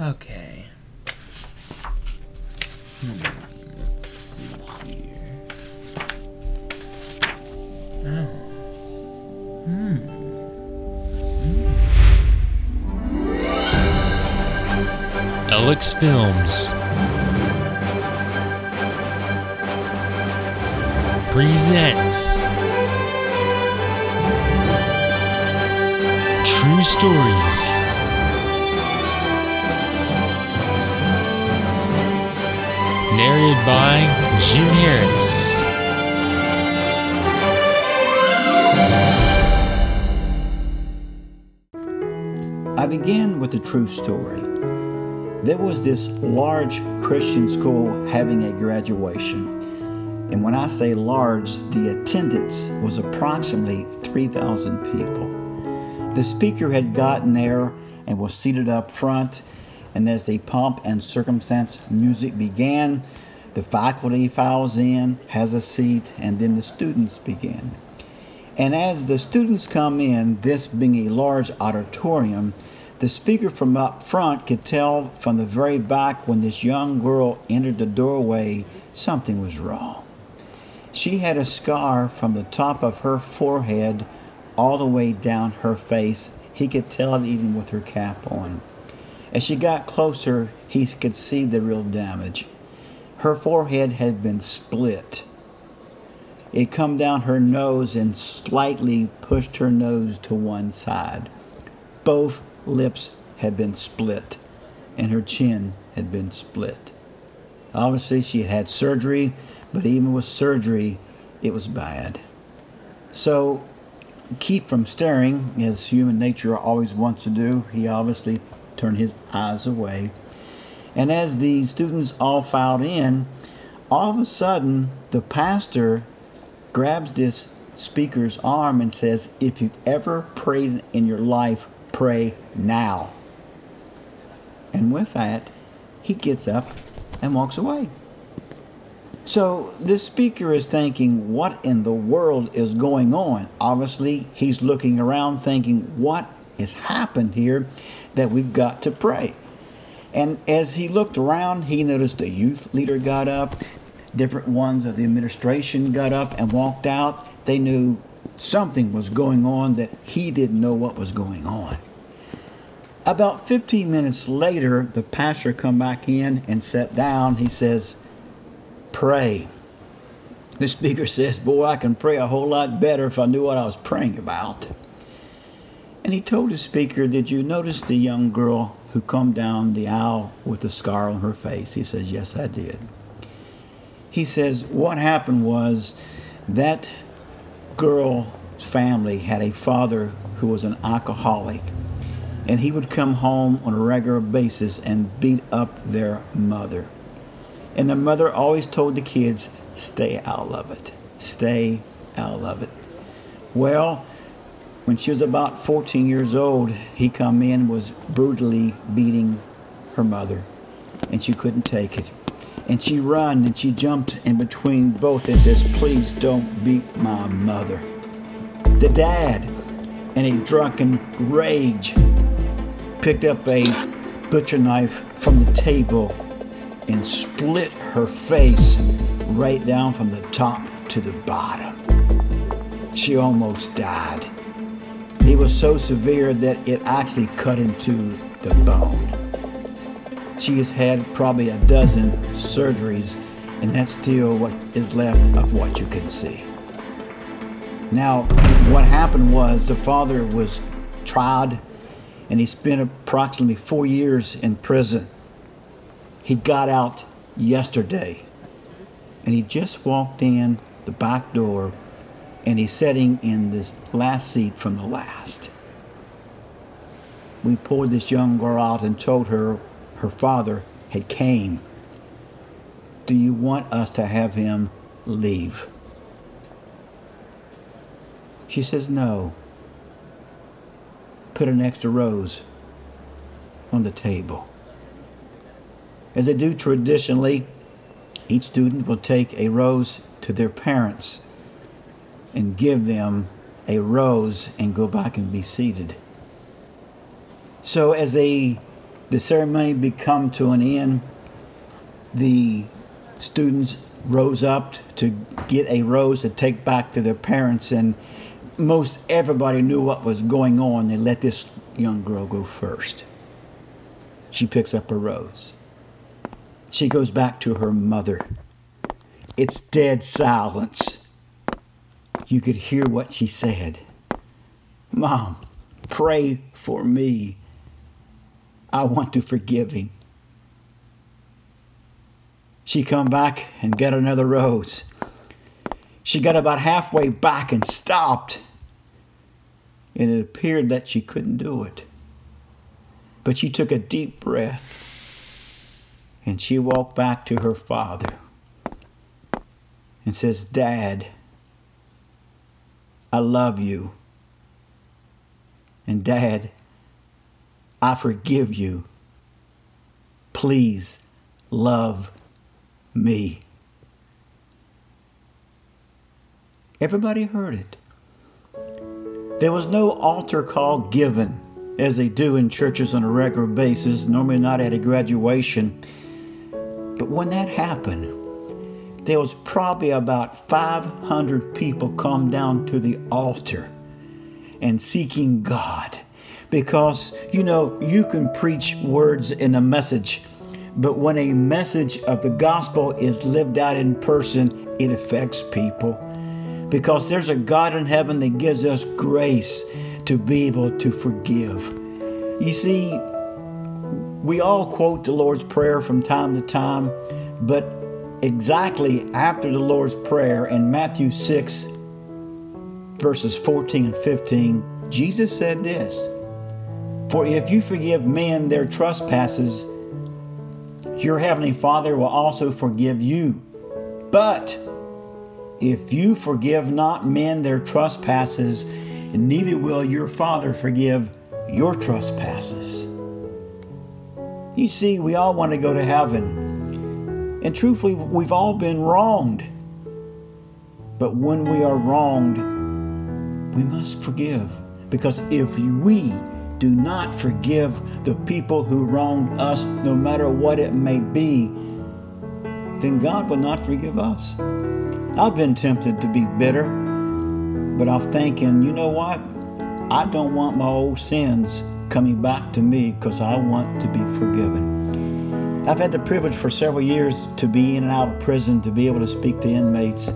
Okay. Hmm. Let's see here. Oh. Hmm. Alex Films presents True Stories. Narrated by Jim Harris. I begin with a true story. There was this large Christian school having a graduation. And when I say large, the attendance was approximately 3,000 people. The speaker had gotten there and was seated up front. And as the pomp and circumstance music began, the faculty files in, has a seat, and then the students begin. And as the students come in, this being a large auditorium, the speaker from up front could tell from the very back when this young girl entered the doorway something was wrong. She had a scar from the top of her forehead all the way down her face. He could tell it even with her cap on. As she got closer, he could see the real damage. Her forehead had been split. It come down her nose and slightly pushed her nose to one side. Both lips had been split, and her chin had been split. Obviously, she had had surgery, but even with surgery, it was bad. So, keep from staring, as human nature always wants to do. He obviously turned his eyes away. And as the students all filed in, all of a sudden, the pastor grabs this speaker's arm and says, If you've ever prayed in your life, pray now. And with that, he gets up and walks away. So this speaker is thinking, What in the world is going on? Obviously, he's looking around thinking, What has happened here that we've got to pray? And as he looked around, he noticed the youth leader got up, different ones of the administration got up and walked out. They knew something was going on that he didn't know what was going on. About 15 minutes later, the pastor come back in and sat down. He says, "Pray." The speaker says, "Boy, I can pray a whole lot better if I knew what I was praying about." And he told his speaker, "Did you notice the young girl who come down the aisle with a scar on her face?" He says, "Yes, I did." He says, "What happened was that girl's family had a father who was an alcoholic, and he would come home on a regular basis and beat up their mother. And the mother always told the kids, stay out of it, stay out of it. Well, when she was about 14 years old, he come in was brutally beating her mother, and she couldn't take it. And she run and she jumped in between both and says, please don't beat my mother. The dad, in a drunken rage, picked up a butcher knife from the table and split her face right down from the top to the bottom. She almost died. It was so severe that it actually cut into the bone. She has had probably a dozen surgeries, and that's still what is left of what you can see. Now, what happened was the father was tried and he spent approximately four years in prison. He got out yesterday and he just walked in the back door and he's sitting in this last seat from the last. We pulled this young girl out and told her her father had came. Do you want us to have him leave? She says no. Put an extra rose on the table. As they do traditionally, each student will take a rose to their parents and give them a rose and go back and be seated. So as they the ceremony become to an end, the students rose up to get a rose to take back to their parents, and most everybody knew what was going on. They let this young girl go first. She picks up a rose. She goes back to her mother. It's dead silence. You could hear what she said. Mom, pray for me. I want to forgive him. She come back and got another rose. She got about halfway back and stopped. And it appeared that she couldn't do it. But she took a deep breath and she walked back to her father and says, Dad, I love you. And Dad, I forgive you. Please love me. Everybody heard it. There was no altar call given, as they do in churches on a regular basis, normally not at a graduation. But when that happened, there was probably about 500 people come down to the altar and seeking God. Because, you know, you can preach words in a message, but when a message of the gospel is lived out in person, it affects people. Because there's a God in heaven that gives us grace to be able to forgive. You see, we all quote the Lord's Prayer from time to time, but exactly after the Lord's Prayer in Matthew 6, verses 14 and 15, Jesus said this For if you forgive men their trespasses, your heavenly Father will also forgive you. But if you forgive not men their trespasses, neither will your Father forgive your trespasses. You see, we all want to go to heaven. And truthfully, we've all been wronged. But when we are wronged, we must forgive. Because if we do not forgive the people who wronged us, no matter what it may be, then God will not forgive us. I've been tempted to be bitter, but I'm thinking, you know what? I don't want my old sins coming back to me because I want to be forgiven. I've had the privilege for several years to be in and out of prison, to be able to speak to inmates.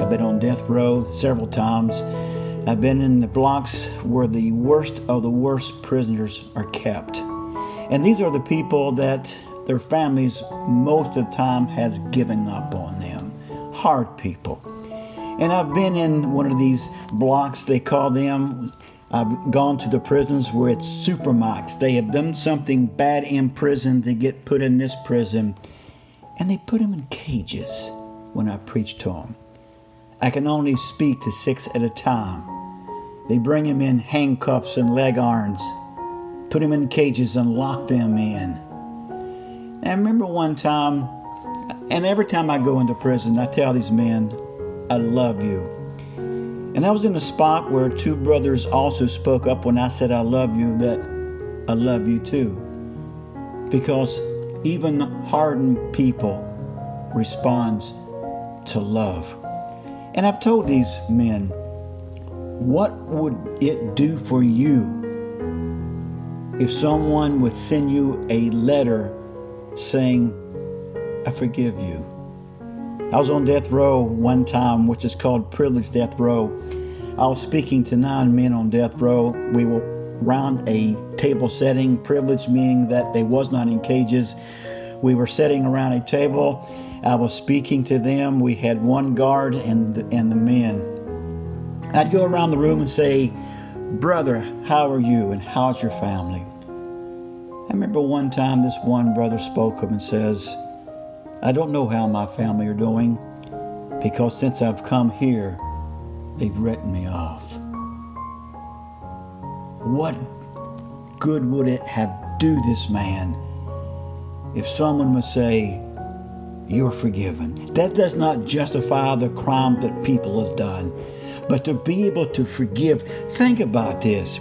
I've been on death row several times. I've been in the blocks where the worst of the worst prisoners are kept. And these are the people that their families most of the time has given up on them. Hard people. And I've been in one of these blocks, they call them, I've gone to the prisons where it's supermax. They have done something bad in prison to get put in this prison, and they put them in cages when I preach to them. I can only speak to six at a time. They bring them in handcuffs and leg irons, put them in cages, and lock them in. I remember one time, and every time I go into prison, I tell these men, I love you. And I was in a spot where two brothers also spoke up when I said, I love you, that I love you too. Because even hardened people responds to love. And I've told these men, what would it do for you if someone would send you a letter saying, I forgive you? I was on death row one time, which is called privileged death row. I was speaking to nine men on death row. We were around a table setting, privileged meaning that they was not in cages. We were sitting around a table. I was speaking to them. We had one guard and the, and the men. I'd go around the room and say, Brother, how are you and how's your family? I remember one time this one brother spoke up and says, I don't know how my family are doing because since I've come here, they've written me off. What good would it have do this man if someone would say, You're forgiven? That does not justify the crime that people has done, but to be able to forgive. Think about this.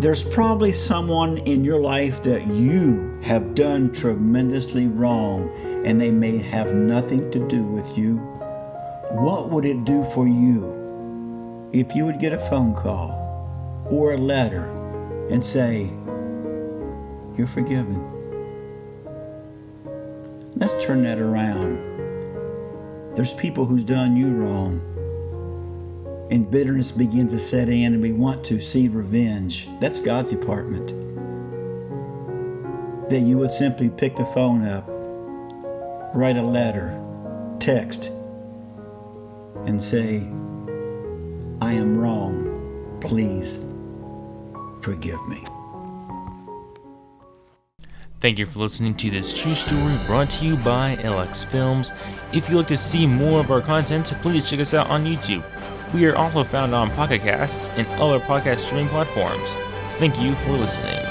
There's probably someone in your life that you have done tremendously wrong and they may have nothing to do with you. What would it do for you if you would get a phone call or a letter and say, You're forgiven? Let's turn that around. There's people who's done you wrong. And bitterness begins to set in, and we want to see revenge. That's God's department. That you would simply pick the phone up, write a letter, text, and say, I am wrong. Please forgive me. Thank you for listening to this true story brought to you by LX Films. If you'd like to see more of our content, please check us out on YouTube. We are also found on Pocket Casts and other podcast streaming platforms. Thank you for listening.